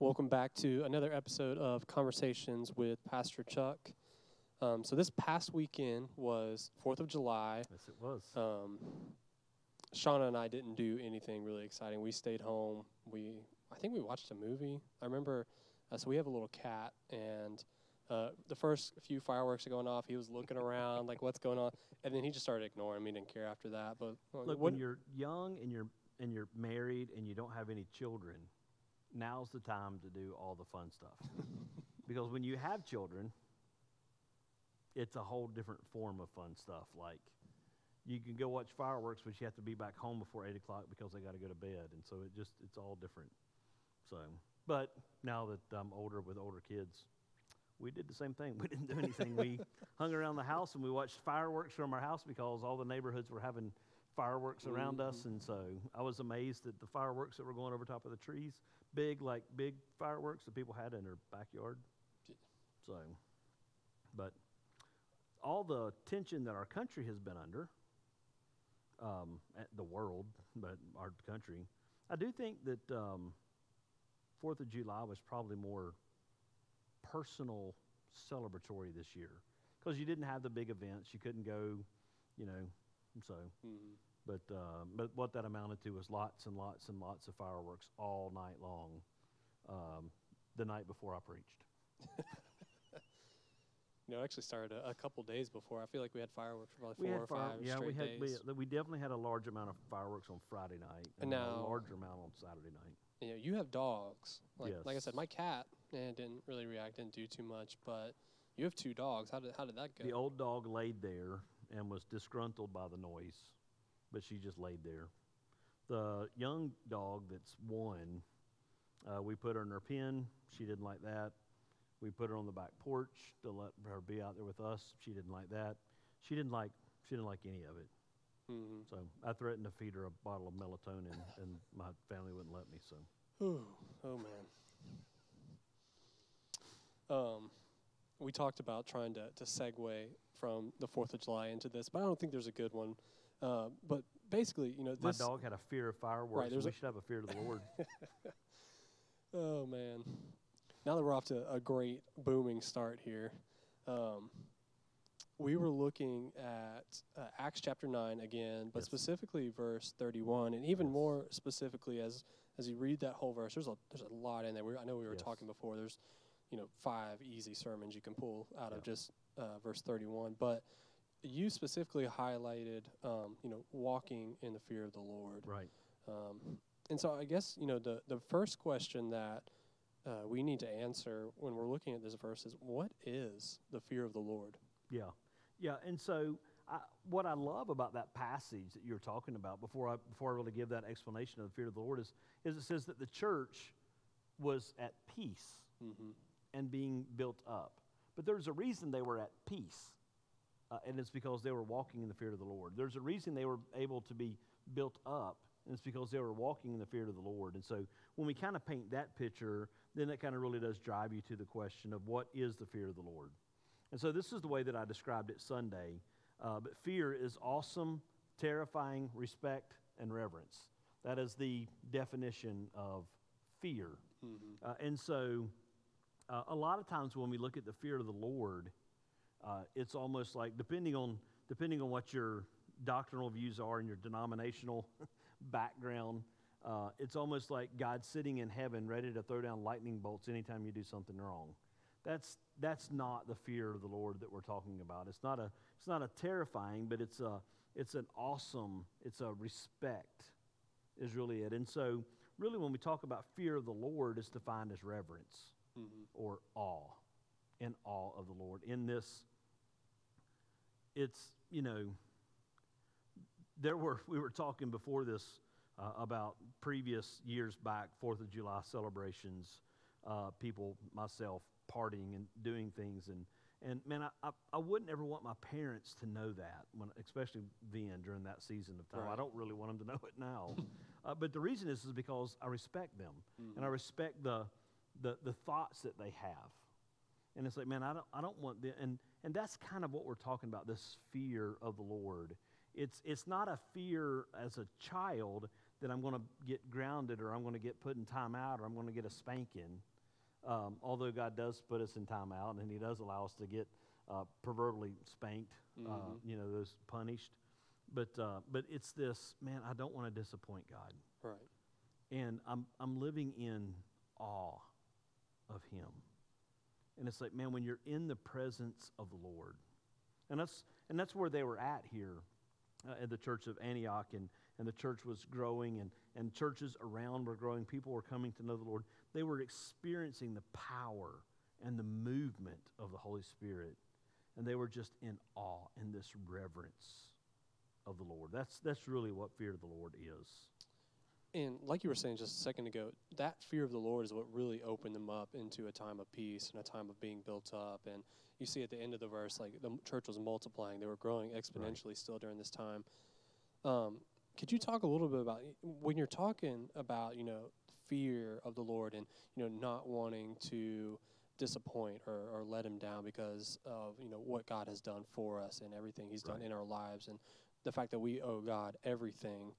Welcome back to another episode of Conversations with Pastor Chuck. Um, so this past weekend was Fourth of July. Yes, it was. Um, Shauna and I didn't do anything really exciting. We stayed home. We, I think we watched a movie. I remember. Uh, so we have a little cat, and uh, the first few fireworks are going off. He was looking around, like what's going on, and then he just started ignoring me. Didn't care after that. But Look, when you're young and you're and you're married and you don't have any children, now's the time to do all the fun stuff. because when you have children, it's a whole different form of fun stuff. Like you can go watch fireworks, but you have to be back home before eight o'clock because they got to go to bed, and so it just it's all different. So, but now that I'm older with older kids, we did the same thing. We didn't do anything. we hung around the house and we watched fireworks from our house because all the neighborhoods were having fireworks around mm-hmm. us, and so I was amazed at the fireworks that were going over top of the trees, big like big fireworks that people had in their backyard. So, but all the tension that our country has been under, um, the world, but our country, I do think that um, Fourth of July was probably more personal celebratory this year because you didn't have the big events. You couldn't go, you know, so. Mhm. But uh, but what that amounted to was lots and lots and lots of fireworks all night long, um, the night before I preached. You know, it actually started a, a couple days before. I feel like we had fireworks for probably we four or fire- five yeah, straight we had days. we, we definitely had a large amount of fireworks on Friday night And now- a larger amount on Saturday night. you know, you have dogs. Like, like I said, my cat eh, didn't really react, didn't do too much, but you have two dogs. How did how did that go? The old dog laid there and was disgruntled by the noise, but she just laid there. The young dog that's one, uh, we put her in her pen. She didn't like that. We put her on the back porch to let her be out there with us. She didn't like that. She didn't like she didn't like any of it. hmm So I threatened to feed her a bottle of melatonin, and my family wouldn't let me. So Ooh, oh man. Um, we talked about trying to, to segue from the Fourth of July into this, but I don't think there's a good one. Uh, but basically, you know, my dog had a fear of fireworks. there's we should have a fear of the Lord. Oh man. Now that we're off to a great booming start here, um, we were looking at uh, Acts chapter nine again, but Yes. specifically verse thirty-one, and even Yes. more specifically as as you read that whole verse. There's a there's a lot in there. We, I know we were Yes. talking before. There's you know five easy sermons you can pull out of just uh, verse thirty-one, but you specifically highlighted um, you know walking in the fear of the Lord. right. Um, and so I guess you know the the first question that uh, we need to answer when we're looking at this verse is what is the fear of the Lord? Yeah, yeah, and so I, what I love about that passage that you're talking about before I before I really give that explanation of the fear of the Lord is is it says that the church was at peace Mm-hmm. and being built up, but there's a reason they were at peace, uh, and it's because they were walking in the fear of the Lord. There's a reason they were able to be built up, and it's because they were walking in the fear of the Lord. And so when we kind of paint that picture, then that kind of really does drive you to the question of what is the fear of the Lord. And so this is the way that I described it Sunday. Uh, but fear is awesome, terrifying, respect, and reverence. That is the definition of fear. Mm-hmm. Uh, and so uh, a lot of times when we look at the fear of the Lord, uh, it's almost like depending on depending on what your doctrinal views are and your denominational background, uh, it's almost like God sitting in heaven ready to throw down lightning bolts anytime you do something wrong. That's that's not the fear of the Lord that we're talking about. It's not a it's not a terrifying, but it's a it's an awesome, it's a respect is really it. And so really when we talk about fear of the Lord, it's defined as reverence Mm-hmm. or awe, in awe of the Lord. In this, it's, you know, there were, we were talking before this uh, about previous years back, Fourth of July celebrations, uh, people, myself, partying and doing things. And, and man, I, I, I wouldn't ever want my parents to know that, when, especially then during that season of time. I don't really want them to know it now. uh, but the reason is, is because I respect them and I respect the, the, the thoughts that they have. And it's like, man, I don't, I don't want the, and, and that's kind of what we're talking about, this fear of the Lord. It's, it's not a fear as a child that I'm going to get grounded or I'm going to get put in timeout or I'm going to get a spanking. Um, although God does put us in timeout and He does allow us to get uh, proverbially spanked, uh, Mhm. you know, those punished. But uh, but it's this man. I don't want to disappoint God, Right. and I'm I'm living in awe of Him. And it's like, man, when you're in the presence of the Lord, and that's and that's where they were at here uh, at the church of Antioch, and and the church was growing, and and churches around were growing. People were coming to know the Lord. They were experiencing the power and the movement of the Holy Spirit, and they were just in awe in this reverence of the Lord. That's that's really what fear of the Lord is. And like you were saying just a second ago, that fear of the Lord is what really opened them up into a time of peace and a time of being built up. And you see at the end of the verse, like the church was multiplying; they were growing exponentially still during this time. Um, could you talk a little bit about when you're talking about you know fear of the Lord and you know not wanting to disappoint or, or let him down because of you know what God has done for us and everything He's done in our lives and the fact that we owe God everything.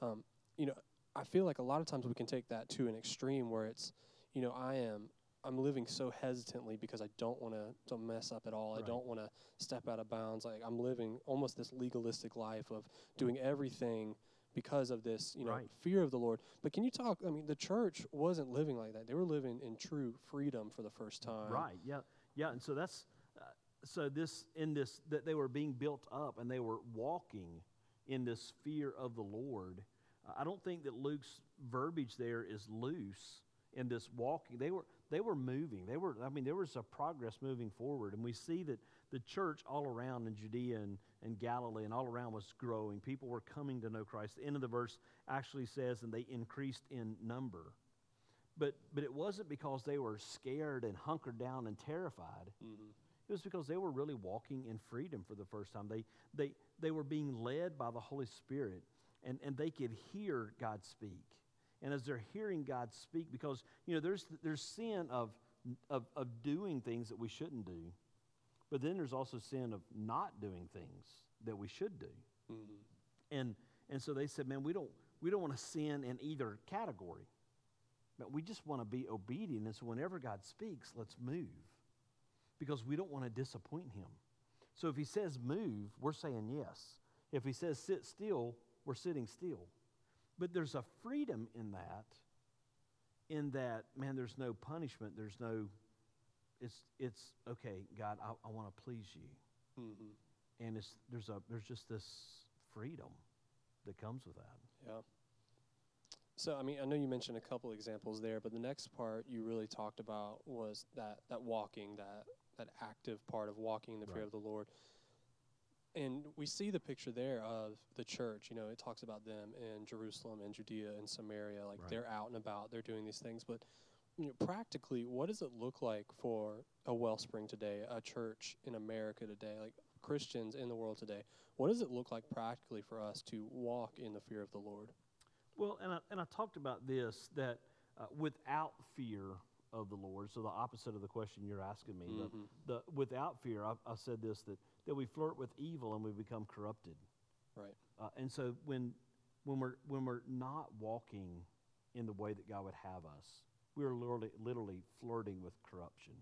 Um, you know, I feel like a lot of times we can take that to an extreme where it's, you know, I am I'm living so hesitantly because I don't want to mess up at all. Right. I don't want to step out of bounds. Like I'm living almost this legalistic life of doing everything because of this, you know, Right. fear of the Lord. But can you talk? I mean, the church wasn't living like that. They were living in true freedom for the first time. Right. Yeah. Yeah. And so that's uh, so this in this that they were being built up and they were walking in this fear of the Lord. I don't think that Luke's verbiage there is loose in this walking. They were they were moving. They were I mean there was a progress moving forward and we see that the church all around in Judea and, and Galilee and all around was growing. People were coming to know Christ. The end of the verse actually says and they increased in number. But but it wasn't because they were scared and hunkered down and terrified. hmm It was because they were really walking in freedom for the first time. They they they were being led by the Holy Spirit and, and they could hear God speak. And as they're hearing God speak, because you know there's there's sin of of, of doing things that we shouldn't do, but then there's also sin of not doing things that we should do. hmm And and so they said, man, we don't we don't want to sin in either category. But we just want to be obedient. And so whenever God speaks, let's move. Because we don't want to disappoint him. So if he says move, we're saying yes. If he says sit still, we're sitting still. But there's a freedom in that, in that, man, there's no punishment. There's no, it's, it's okay, God, I, I want to please you hmm and it's there's a there's just this freedom that comes with that. Yeah. So I mean, I know you mentioned a couple examples there, but the next part you really talked about was that that walking, that that active part of walking in the fear Right. of the Lord. And we see the picture there of the church. You know, it talks about them in Jerusalem and Judea and Samaria, like Right. they're out and about, they're doing these things. But you know, practically, what does it look like for a Wellspring today, a church in America today, like Christians in the world today? What does it look like practically for us to walk in the fear of the Lord? Well, and I, and I talked about this that uh, without fear of the Lord, so the opposite of the question you're asking me, the- Mhm. the, without fear, I've, I've said this that, that we flirt with evil and we become corrupted. Right. Uh, and so when when we're when we're not walking in the way that God would have us, we're literally literally flirting with corruption.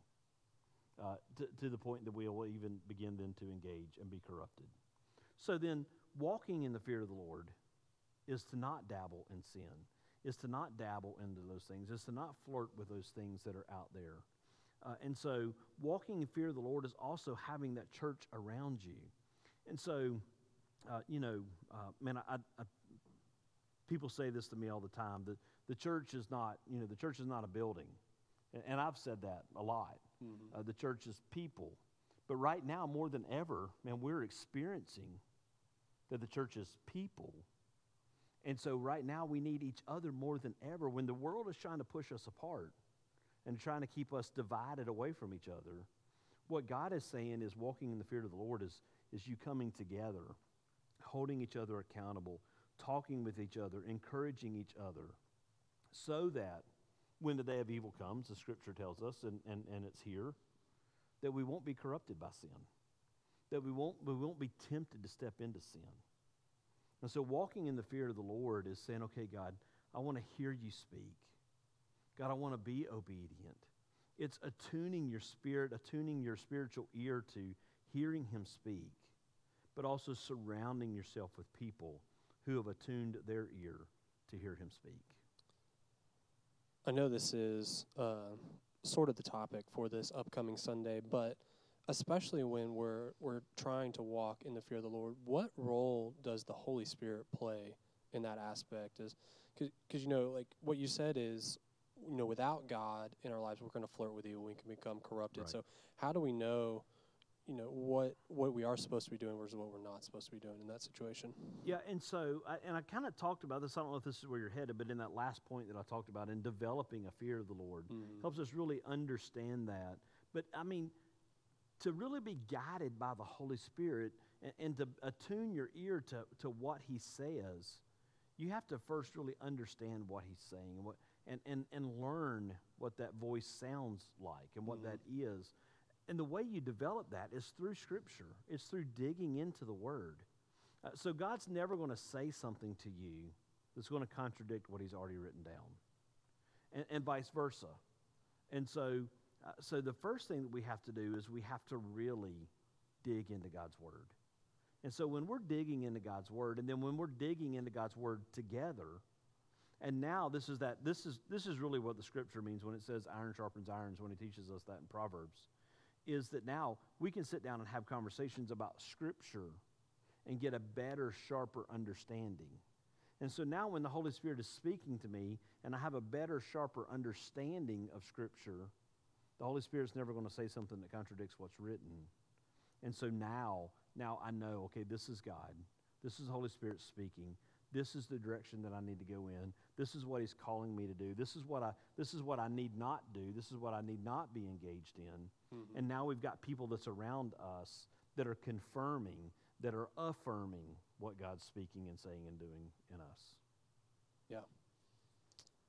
Uh, to, to the point that we will even begin then to engage and be corrupted. So then, walking in the fear of the Lord is to not dabble in sin, is to not dabble into those things, is to not flirt with those things that are out there. Uh, and so, walking in fear of the Lord is also having that church around you. And so, uh, you know, uh, man, I, I, people say this to me all the time that the church is not, you know, the church is not a building. And, and I've said that a lot. Mhm. Uh, the church is people. But right now, more than ever, man, we're experiencing that the church is people. And so right now, we need each other more than ever. When the world is trying to push us apart and trying to keep us divided away from each other, what God is saying is walking in the fear of the Lord is, is you coming together, holding each other accountable, talking with each other, encouraging each other, so that when the day of evil comes, the scripture tells us, and, and, and it's here, that we won't be corrupted by sin, that we won't, we won't be tempted to step into sin. And so walking in the fear of the Lord is saying, okay, God, I want to hear you speak. God, I want to be obedient. It's attuning your spirit, attuning your spiritual ear to hearing him speak, but also surrounding yourself with people who have attuned their ear to hear him speak. I know this is uh, sort of the topic for this upcoming Sunday, but especially when we're we're trying to walk in the fear of the Lord, what role does the Holy Spirit play in that aspect? Is because you know, like what you said is, you know, without God in our lives, we're going to flirt with evil. We can become corrupted. Right. So how do we know? You know what what we are supposed to be doing versus what we're not supposed to be doing in that situation. Yeah, and so, I, and I kind of talked about this. I don't know if this is where you're headed, but in that last point that I talked about, in developing a fear of the Lord, Mhm. helps us really understand that. But I mean, to really be guided by the Holy Spirit and, and to attune your ear to, to what He says, you have to first really understand what He's saying and, what, and, and, and learn what that voice sounds like and what Mhm. that is. And the way you develop that is through Scripture, it's through digging into the Word. Uh, so God's never going to say something to you that's going to contradict what He's already written down, and, and vice versa. And so, uh, so the first thing that we have to do is we have to really dig into God's Word. And so when we're digging into God's Word, and then when we're digging into God's Word together, and now this is that this is this is really what the Scripture means when it says iron sharpens irons when He teaches us that in Proverbs, is that now we can sit down and have conversations about Scripture and get a better, sharper understanding. And so now, when the Holy Spirit is speaking to me and I have a better, sharper understanding of Scripture, the Holy Spirit's never going to say something that contradicts what's written. And so now, now I know, okay, this is God. This is the Holy Spirit speaking. This is the direction that I need to go in. This is what He's calling me to do. This is what I, this is what I need not do. This is what I need not be engaged in. Mhm. And now we've got people that's around us that are confirming, that are affirming what God's speaking and saying and doing in us. Yeah.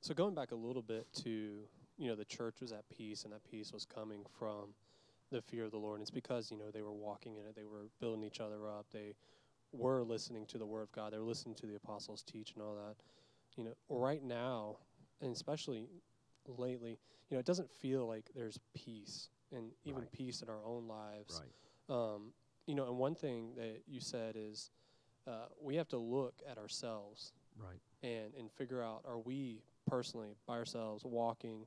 So going back a little bit to you know the church was at peace and that peace was coming from the fear of the Lord. And it's because you know they were walking in it, they were building each other up, they were listening to the word of God, they were listening to the apostles teach and all that. You know, right now, and especially lately, you know, it doesn't feel like there's peace and even Right. peace in our own lives. Right. Um, you know, and one thing that you said is uh, we have to look at ourselves Right. and and figure out are we personally by ourselves walking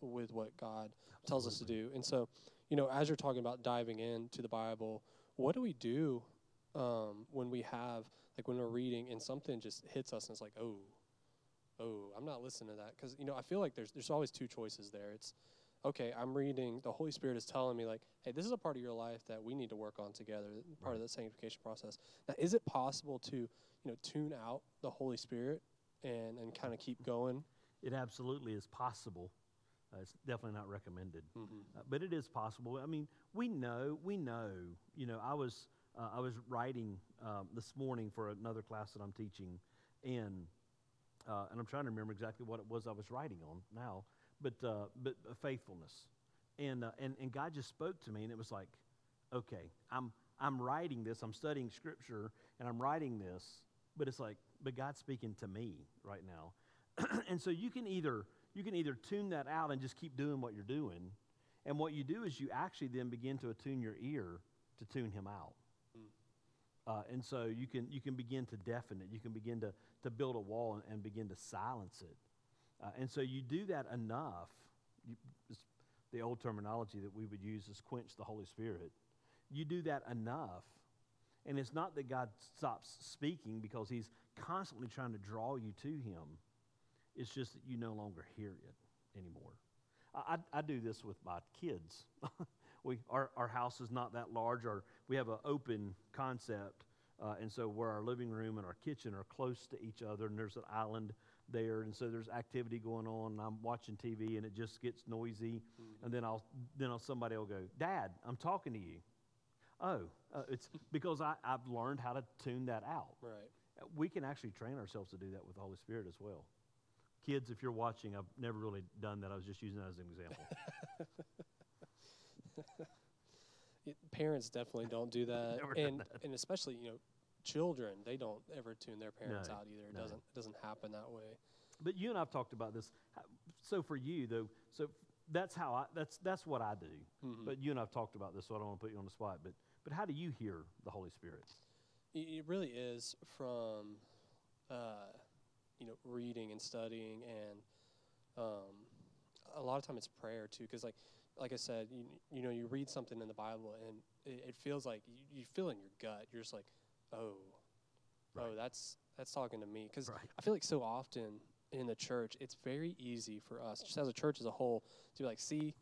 with what God tells us to do. And so, you know, as you're talking about diving into the Bible, what do we do um, when we have like when we're reading and something just hits us and it's like, oh, oh, I'm not listening to that because you know I feel like there's there's always two choices there. It's okay, I'm reading. The Holy Spirit is telling me like, hey, this is a part of your life that we need to work on together. Part of the sanctification process. Now, is it possible to you know tune out the Holy Spirit and and kind of keep going? It absolutely is possible. Uh, it's definitely not recommended, Mm-hmm. uh, but it is possible. I mean, we know, we know. You know, I was uh, I was writing um, this morning for another class that I'm teaching, and uh, and I'm trying to remember exactly what it was I was writing on now, but uh, but uh, faithfulness, and uh, and and God just spoke to me, and it was like, okay, I'm I'm writing this, I'm studying Scripture, and I'm writing this, but it's like, but God's speaking to me right now, and so you can either you can either tune that out and just keep doing what you're doing, and what you do is you actually then begin to attune your ear to tune Him out. Uh, and so you can you can begin to deafen it. You can begin to to build a wall and, and begin to silence it. Uh, and so you do that enough. You, the old terminology that we would use is quench the Holy Spirit. You do that enough, and it's not that God stops speaking because He's constantly trying to draw you to Him. It's just that you no longer hear it anymore. I, I, I do this with my kids. we our, our house is not that large. Our we have an open concept, uh, and so where our living room and our kitchen are close to each other, and there's an island there, and so there's activity going on. And I'm watching TV, and it just gets noisy, and then I'll then I'll, somebody will go, "Dad, I'm talking to you." Oh, uh, it's because I, I've learned how to tune that out. Right. We can actually train ourselves to do that with the Holy Spirit as well. Kids, if you're watching, I've never really done that. I was just using that as an example. It, parents definitely don't do that, and that. and especially you know children, they don't ever tune their parents No, out either. It no. doesn't it doesn't happen that way. But you and I've talked about this. So for you though, so that's how I that's that's what I do. Mhm. But you and I've talked about this, so I don't want to put you on the spot. But but how do you hear the Holy Spirit? It, it really is from, uh, you know, reading and studying, and um, a lot of time it's prayer too. Because like, like I said, you you know, you read something in the Bible, and it, it feels like you, you feel in your gut. You're just like, oh, oh, that's that's talking to me. Because Right. I feel like so often in the church, it's very easy for us, just as a church as a whole, to be like, see,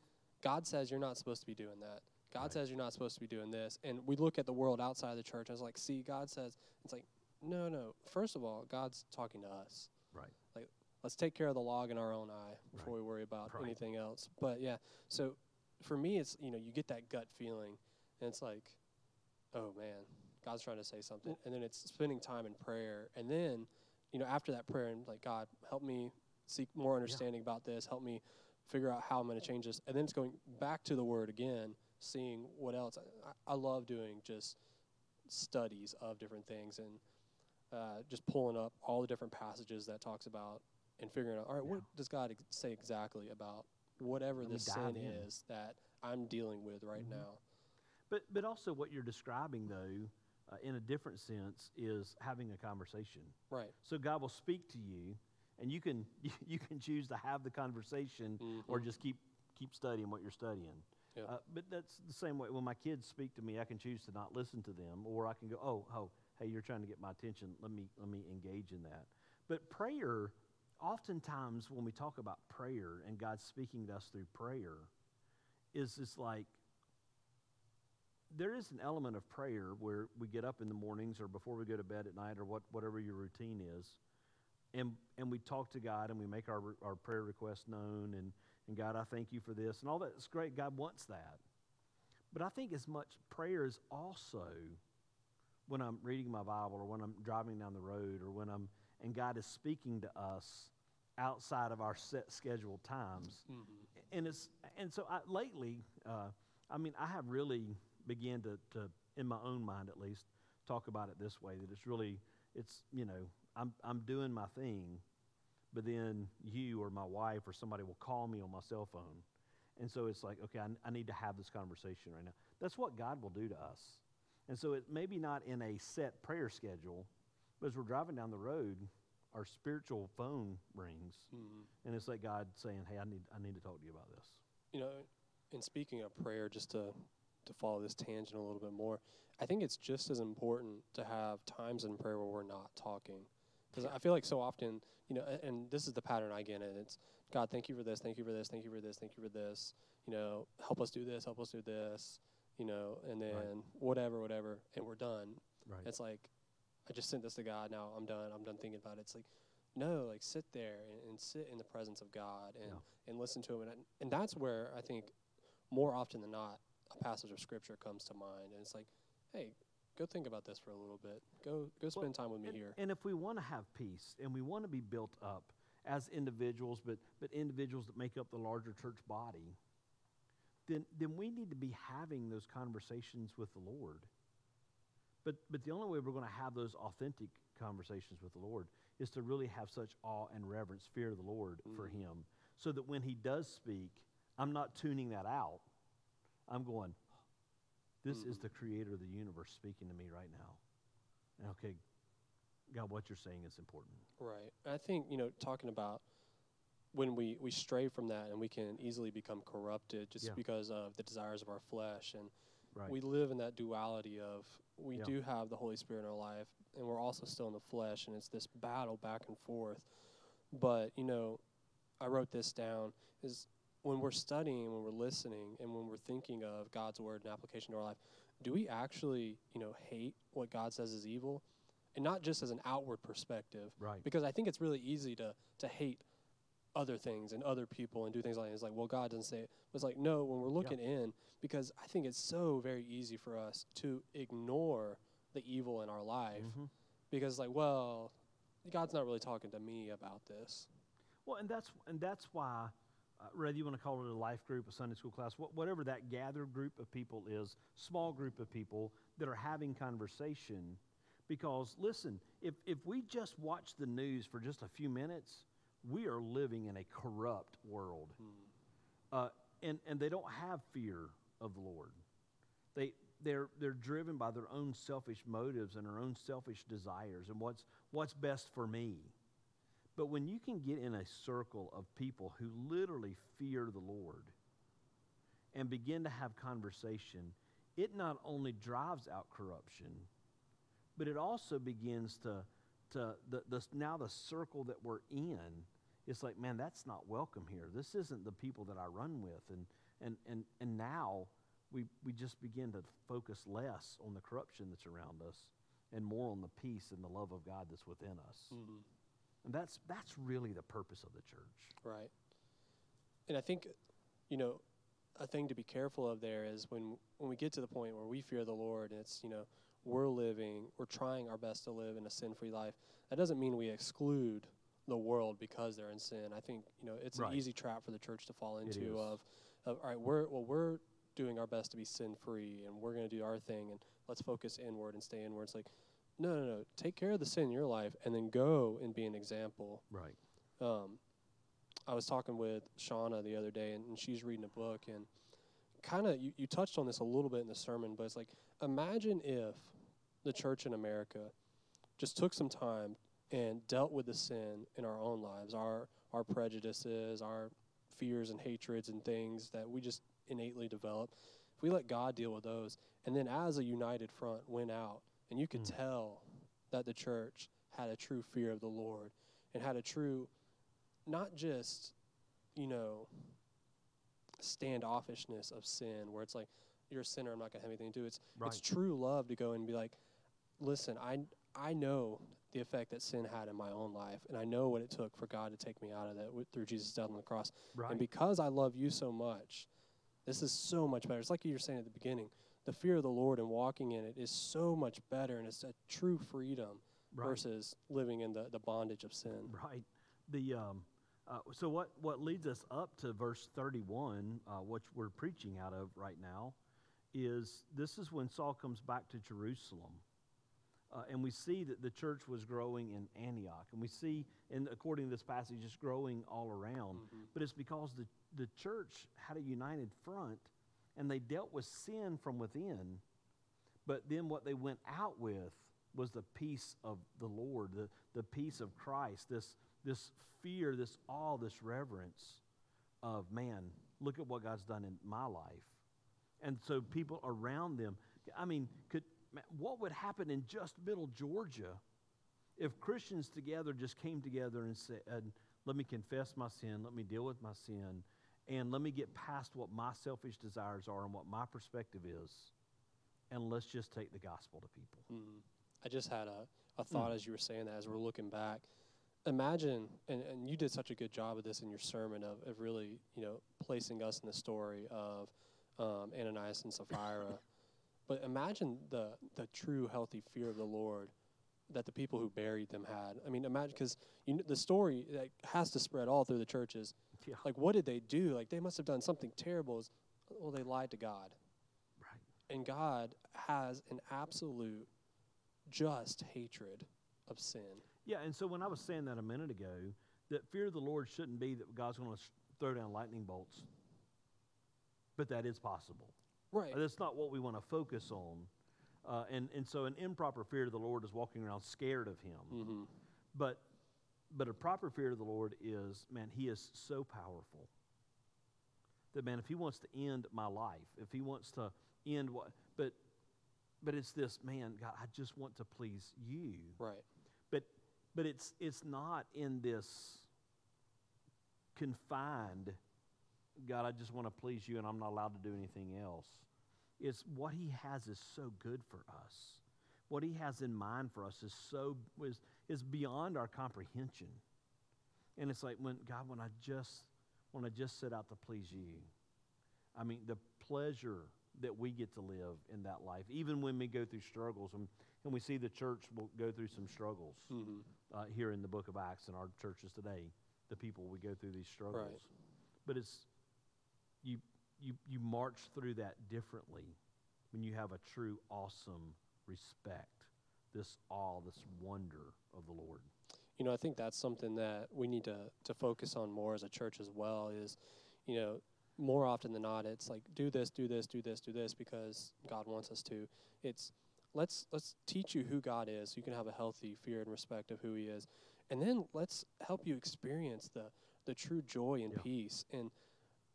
God says you're not supposed to be doing that. God Right. says you're not supposed to be doing this. And we look at the world outside of the church and it's like, see, God says, it's like, no, no. First of all, God's talking to us. Right. Like, let's take care of the log in our own eye before Right. we worry about Right. anything else. But yeah, so for me, it's, you know, you get that gut feeling and it's like, oh man, God's trying to say something. and then it's spending time in prayer. And then, you know, after that prayer, and like, God, help me seek more understanding about this. Help me figure out how I'm going to change this. And then it's going back to the Word again, seeing what else. I, I love doing just studies of different things and uh, just pulling up all the different passages that talks about and figuring out, all right, what does God ex- say exactly about whatever this sin in. is that I'm dealing with right Mhm. now? But but also what you're describing though, uh, in a different sense, is having a conversation. Right. So God will speak to you, and you can you can choose to have the conversation or Mhm. just keep keep studying what you're studying. Yeah. Uh, but that's the same way when my kids speak to me, I can choose to not listen to them, or I can go, oh, oh, hey, you're trying to get my attention. Let me let me engage in that. But prayer, oftentimes when we talk about prayer and God speaking to us through prayer, is this like there is an element of prayer where we get up in the mornings or before we go to bed at night or what, whatever your routine is and, and we talk to god and we make our, our prayer requests known and, and god i thank you for this and all that's great god wants that but i think as much prayer is also when i'm reading my bible or when i'm driving down the road or when i'm and god is speaking to us outside of our set scheduled times Mhm. and it's and so I, lately, uh, I mean, I have really began to, to, in my own mind at least, talk about it this way: that it's really, it's you know, I'm I'm doing my thing, but then you or my wife or somebody will call me on my cell phone, and so it's like, okay, I, I need to have this conversation right now. That's what God will do to us, and so it maybe not in a set prayer schedule, but as we're driving down the road, our spiritual phone rings, Mhm. and it's like God saying, "Hey, I need I need to talk to you about this." You know, in speaking of prayer, just to to follow this tangent a little bit more, I think it's just as important to have times in prayer where we're not talking, because I feel like so often, you know, and this is the pattern I get in. It's God, thank you for this, thank you for this, thank you for this, thank you for this. You know, help us do this, help us do this. You know, and then whatever, whatever, and we're done. Right. It's like I just sent this to God. Now I'm done. I'm done thinking about it. It's like no, like sit there and, and sit in the presence of God and Yeah. and listen to Him. And and that's where I think more often than not a passage of Scripture comes to mind. And it's like, hey, go think about this for a little bit. Go go spend time with me and, here. and if we want to have peace and we want to be built up as individuals, but but individuals that make up the larger church body, then then we need to be having those conversations with the Lord. But but the only way we're going to have those authentic conversations with the Lord is to really have such awe and reverence, fear of the Lord for Mhm. Him, so that when He does speak, I'm not tuning that out. I'm going. This is Mhm. the Creator of the universe speaking to me right now. And okay, God, what you're saying is important. Right. I think, you know, talking about when we, we stray from that and we can easily become corrupted just Yeah. because of the desires of our flesh. And Right. we live in that duality of we Yeah. do have the Holy Spirit in our life and we're also still in the flesh. And it's this battle back and forth. But, you know, I wrote this down is when we're studying, when we're listening, and when we're thinking of God's word and application to our life, do we actually, you know, hate what God says is evil? And not just as an outward perspective, right. because I think it's really easy to to hate other things and other people and do things like that. It's like, well, God doesn't say it. But it's like, no, when we're looking in, because I think it's so very easy for us to ignore the evil in our life Mhm. because, like, well, God's not really talking to me about this. Well, and that's and that's why, uh, whether you want to call it a life group, a Sunday school class, wh- whatever that gathered group of people is, small group of people that are having conversation, Because listen, if, if we just watch the news for just a few minutes, we are living in a corrupt world. Uh, and, and they don't have fear of the Lord. They, they're, they're driven by their own selfish motives and their own selfish desires and what's, what's best for me. But when you can get in a circle of people who literally fear the Lord and begin to have conversation, it not only drives out corruption, but it also begins to, to the, the, now the circle that we're in, it's like, man, that's not welcome here. This isn't the people that I run with. And, and, and, and now we, we just begin to focus less on the corruption that's around us and more on the peace and the love of God that's within us. Mm-hmm. And that's, that's really the purpose of the church. Right. And I think, you know, a thing to be careful of there is when when we get to the point where we fear the Lord and it's, you know, we're living, we're trying our best to live in a sin-free life. That doesn't mean we exclude the world because they're in sin. I think, you know, it's Right. an easy trap for the church to fall into of of all right, we're well we're doing our best to be sin-free and we're going to do our thing and let's focus inward and stay inward. It's like no, no, no. Take care of the sin in your life and then go and be an example Right. um, I was talking with Shauna the other day, and, and she's reading a book, and kind of you, you touched on this a little bit in the sermon, but it's like imagine if the church in America just took some time and dealt with the sin in our own lives, our our prejudices, our fears and hatreds and things that we just innately develop. If we let God deal with those, and then as a united front went out, and you could Mm. tell that the church had a true fear of the Lord and had a true not just, you know, standoffishness of sin where it's like you're a sinner, I'm not gonna have anything to do. It's Right. it's true love to go and be like, listen, I I know the effect that sin had in my own life, and I know what it took for God to take me out of that through Jesus' death on the cross. right. And because I love you so much, this is so much better. It's like you were saying at the beginning. The fear of the Lord and walking in it is so much better, and it's a true freedom right. versus living in the, the bondage of sin. Right. The um, uh, so what what leads us up to verse thirty one, uh, which we're preaching out of right now, is this is when Saul comes back to Jerusalem, uh, and we see that the church was growing in Antioch, and we see, in according to this passage, it's growing all around. Mhm. But it's because the the church had a united front, and they dealt with sin from within. But then what they went out with was the peace of the Lord, the, the peace of Christ, this, this fear, this awe, this reverence of man, look at what God's done in my life. And so people around them, I mean, could ma- what would happen in just middle Georgia if Christians together just came together and said, let me confess my sin, let me deal with my sin, and let me get past what my selfish desires are and what my perspective is, and let's just take the gospel to people. Mm. I just had a, a thought as you were saying that, as we're looking back. Imagine, and, and you did such a good job of this in your sermon of, of really, you know, placing us in the story of um, Ananias and Sapphira. but imagine the, the true healthy fear of the Lord that the people who buried them had. I mean, imagine, because you kn- the story that has to spread all through the churches. Yeah. Like, what did they do? Like, they must have done something terrible. Is- Well, they lied to God. Right. And God has an absolute just hatred of sin. Yeah, and so when I was saying that a minute ago, that fear of the Lord shouldn't be that God's going to throw down lightning bolts, but that is possible. Right. That's not what we want to focus on. Uh, and, and so an improper fear of the Lord is walking around scared of him. Mm-hmm. But, but a proper fear of the Lord is, man, he is so powerful that, man, if he wants to end my life, if he wants to end what, but, but it's this, man, God, I just want to please you. Right. But, but it's, it's not in this confined, God, I just want to please you and I'm not allowed to do anything else. It's what he has is so good for us. What he has in mind for us is so is, is beyond our comprehension. And it's like when God, when I just when I just set out to please you, I mean the pleasure that we get to live in that life, even when we go through struggles, and, and we see the church will go through some struggles Mm-hmm. uh, here in the book of Acts in our churches today, the people we go through these struggles. But it's you you you march through that differently when you have a true awesome respect this awe, this wonder of the Lord. You know, I think that's something that we need to to focus on more as a church as well. Is you know more often than not, it's like do this, do this, do this, do this because God wants us to. It's let's let's teach you who God is, so you can have a healthy fear and respect of who He is, and then let's help you experience the the true joy and Yeah. peace. And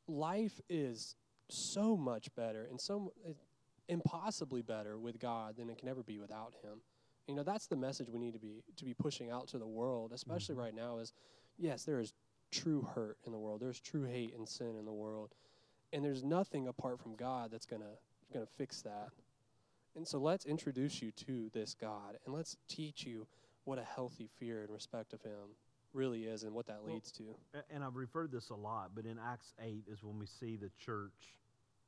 life is so much better and so impossibly better with God than it can ever be without Him. You know, that's the message we need to be to be pushing out to the world, especially Mhm. right now. Is yes, there is true hurt in the world. There's true hate and sin in the world, and there's nothing apart from God that's gonna gonna fix that. And so let's introduce you to this God, and let's teach you what a healthy fear and respect of Him really is, and what that Well, leads to. And I've referred this a lot, but in Acts 8 is when we see the church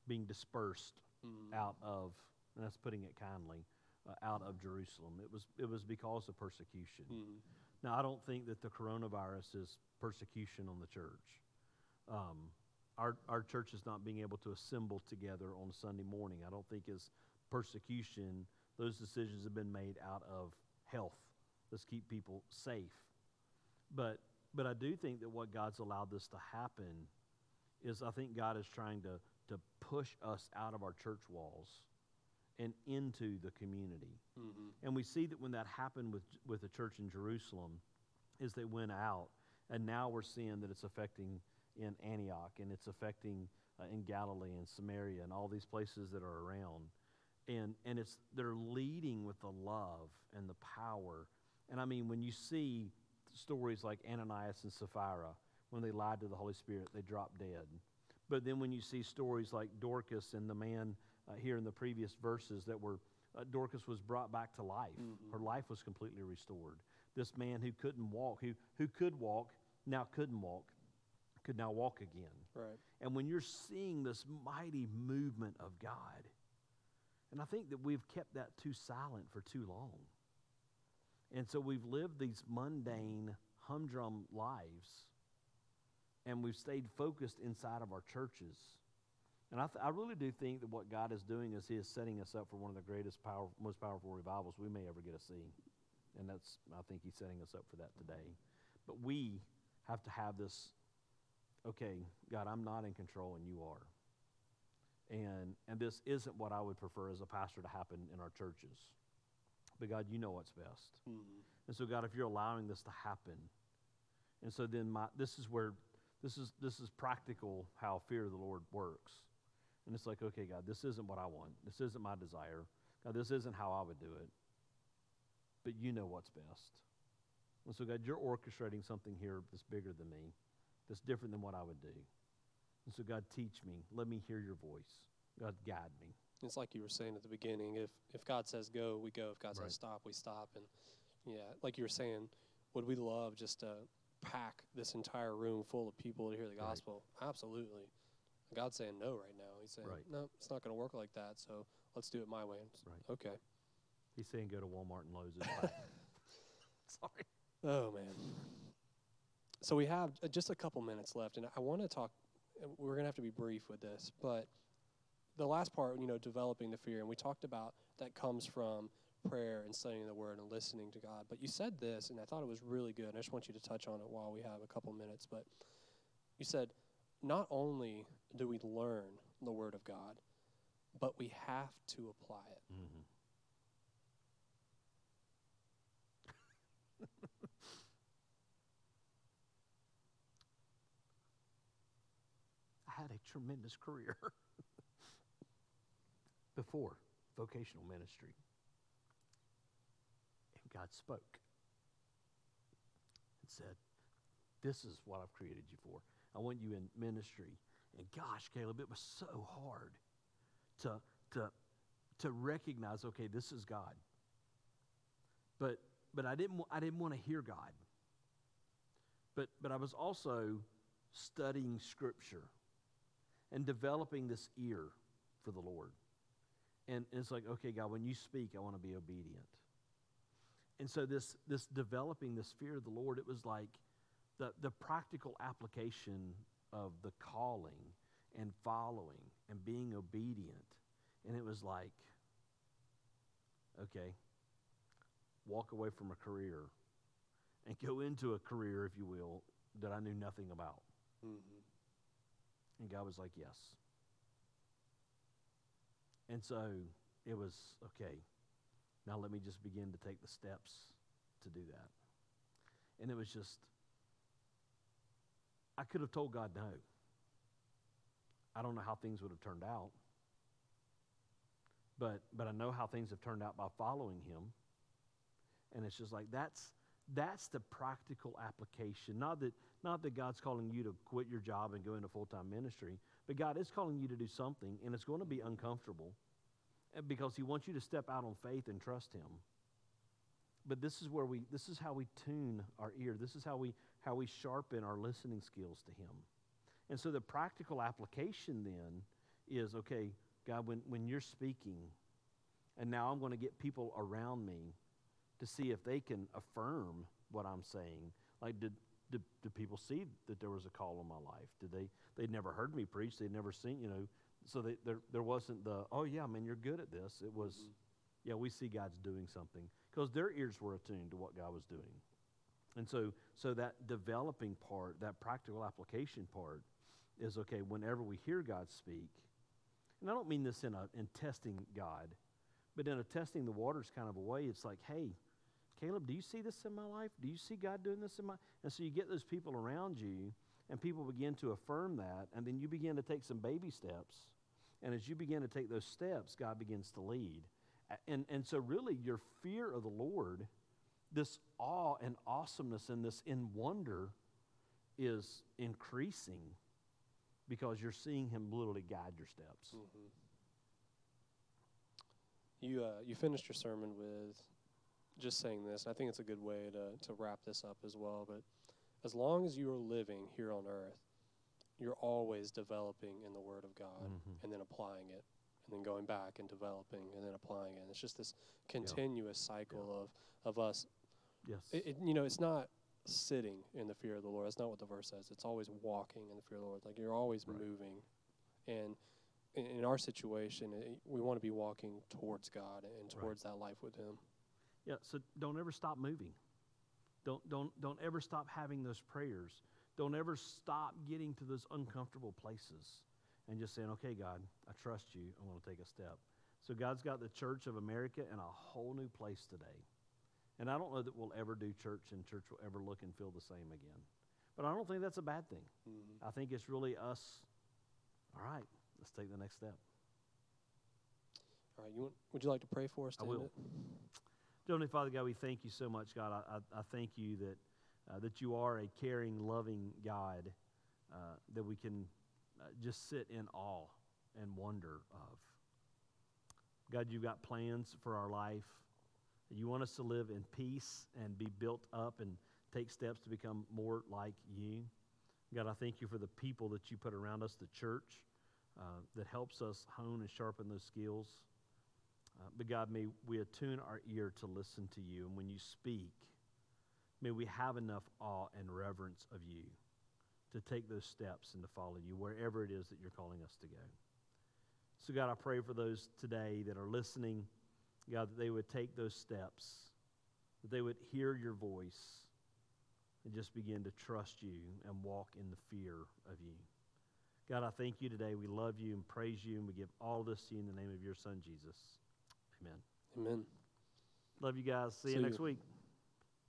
being dispersed Mm. out of, and that's putting it kindly, uh, out of Jerusalem. It was, it was because of persecution. Mm. Now, I don't think that the coronavirus is persecution on the church. Um, our, our church is not being able to assemble together on Sunday morning. I don't think is persecution. Those decisions have been made out of health. Let's keep people safe. But but I do think that what God's allowed this to happen is I think God is trying to to push us out of our church walls and into the community. Mhm. And we see that when that happened with with the church in Jerusalem, is they went out, and now we're seeing that it's affecting in Antioch and it's affecting uh, in Galilee and Samaria and all these places that are around, and and it's they're leading with the love and the power. And I mean, when you see stories like Ananias and Sapphira, when they lied to the Holy Spirit, they dropped dead. But then when you see stories like Dorcas and the man uh, here in the previous verses that were uh, Dorcas was brought back to life. Mhm. Her life was completely restored. This man who couldn't walk, who, who could walk, now couldn't walk, could now walk again. Right. And when you're seeing this mighty movement of God, and I think that we've kept that too silent for too long. And so we've lived these mundane, humdrum lives, and we've stayed focused inside of our churches. And I, th- I really do think that what God is doing is He is setting us up for one of the greatest, power, most powerful revivals we may ever get to see. And that's, I think He's setting us up for that today. But we have to have this okay, God, I'm not in control and you are. And and this isn't what I would prefer as a pastor to happen in our churches. But God, you know what's best. Mhm. And so God, if you're allowing this to happen, and so then my this is where this is this is practical how fear of the Lord works. And it's like, okay, God, this isn't what I want. This isn't my desire. God, this isn't how I would do it. But you know what's best. And so, God, you're orchestrating something here that's bigger than me, that's different than what I would do. And so, God, teach me. Let me hear your voice. God, guide me. It's like you were saying at the beginning. If if God says go, we go. If God Right. says stop, we stop. And yeah, like you were saying, would we love just to pack this entire room full of people to hear the Right. gospel? Absolutely. God's saying no right now. He's saying Right. no, it's not going to work like that. So let's do it my way. Right. Okay. He's saying go to Walmart and Lowe's. Sorry. Oh man. So we have uh, just a couple minutes left, and I want to talk. uh, We're gonna have to be brief with this, but the last part, you know, developing the fear, and we talked about that comes from prayer and studying the Word and listening to God. But you said this, and I thought it was really good. and I just want you to touch on it while we have a couple minutes. But you said, not only do we learn the Word of God, but we have to apply it. Mm-hmm. I had a tremendous career before vocational ministry. And God spoke and said, This is what I've created you for. I want you in ministry. And gosh, Caleb, it was so hard to, to, to recognize, okay, this is God. But, but I didn't, I didn't want to hear God. But, but I was also studying Scripture and developing this ear for the Lord. And, it's like, okay, God, when you speak, I want to be obedient. And so this, this developing this fear of the Lord, it was like the, the practical application of the calling and following and being obedient. And it was like, okay, walk away from a career and go into a career, if you will, that I knew nothing about? Mm-hmm. And God was like, Yes. And so it was, okay, now let me just begin to take the steps to do that. And it was just, I could have told God no. I don't know how things would have turned out. But, but I know how things have turned out by following him. And it's just like that's that's the practical application. Not that not that God's calling you to quit your job and go into full-time ministry, but God is calling you to do something and it's going to be uncomfortable eh, because he wants you to step out on faith and trust him. But this is where we this is how we tune our ear. This is how we how we sharpen our listening skills to him. And so the practical application then is okay, God, when, when you're speaking, and now I'm going to get people around me to see if they can affirm what I'm saying. Like, did, did, did people see that there was a call on my life? Did they, they'd never heard me preach, they'd never seen, you know, so they, there, there wasn't the, oh, yeah, man, you're good at this. It was, Mm-hmm. yeah, we see God's doing something. Because their ears were attuned to what God was doing. And so, so that developing part, that practical application part, is okay whenever we hear God speak. And I don't mean this in a in testing God, but in a testing the waters kind of a way. It's like, hey, Caleb, do you see this in my life? Do you see God doing this in my? And so you get those people around you, and people begin to affirm that, and then you begin to take some baby steps. And as you begin to take those steps, God begins to lead. And, and so, really, your fear of the Lord, this awe and awesomeness and this in wonder is increasing because you're seeing Him literally guide your steps. Mm-hmm. You uh, you finished your sermon with just saying this. and I think it's a good way to to wrap this up as well. But as long as you are living here on earth, you're always developing in the Word of God Mhm. and then applying it, and then going back and developing and then applying it. And it's just this continuous cycle of of us. Yes. It, it, you know, it's not sitting in the fear of the Lord. That's not what the verse says. It's always walking in the fear of the Lord. Like you're always Right. moving, and in, in our situation, it, we want to be walking towards God and Right. towards that life with Him. Yeah, so don't ever stop moving. Don't don't don't ever stop having those prayers. Don't ever stop getting to those uncomfortable places and just saying, "Okay, God, I trust you. I'm going to take a step." So God's got the Church of America in a whole new place today. And I don't know that we'll ever do church and church will ever look and feel the same again. But I don't think that's a bad thing. Mm-hmm. I think it's really us. All right, let's take the next step. All right, you want, would you like to pray for us? I will. it? Dear Heavenly Father God, we thank you so much, God. I, I, I thank you that, uh, that you are a caring, loving God uh, that we can uh, just sit in awe and wonder of. God, you've got plans for our life. You want us to live in peace and be built up and take steps to become more like you. God, I thank you for the people that you put around us, the church, uh, that helps us hone and sharpen those skills. Uh, but God, may we attune our ear to listen to you. And when you speak, may we have enough awe and reverence of you to take those steps and to follow you wherever it is that you're calling us to go. So, God, I pray for those today that are listening, God, that they would take those steps, that they would hear your voice and just begin to trust you and walk in the fear of you. God, I thank you today. We love you and praise you, and we give all this to you in the name of your Son, Jesus. Amen. Amen. Love you guys. See, See you next you. week.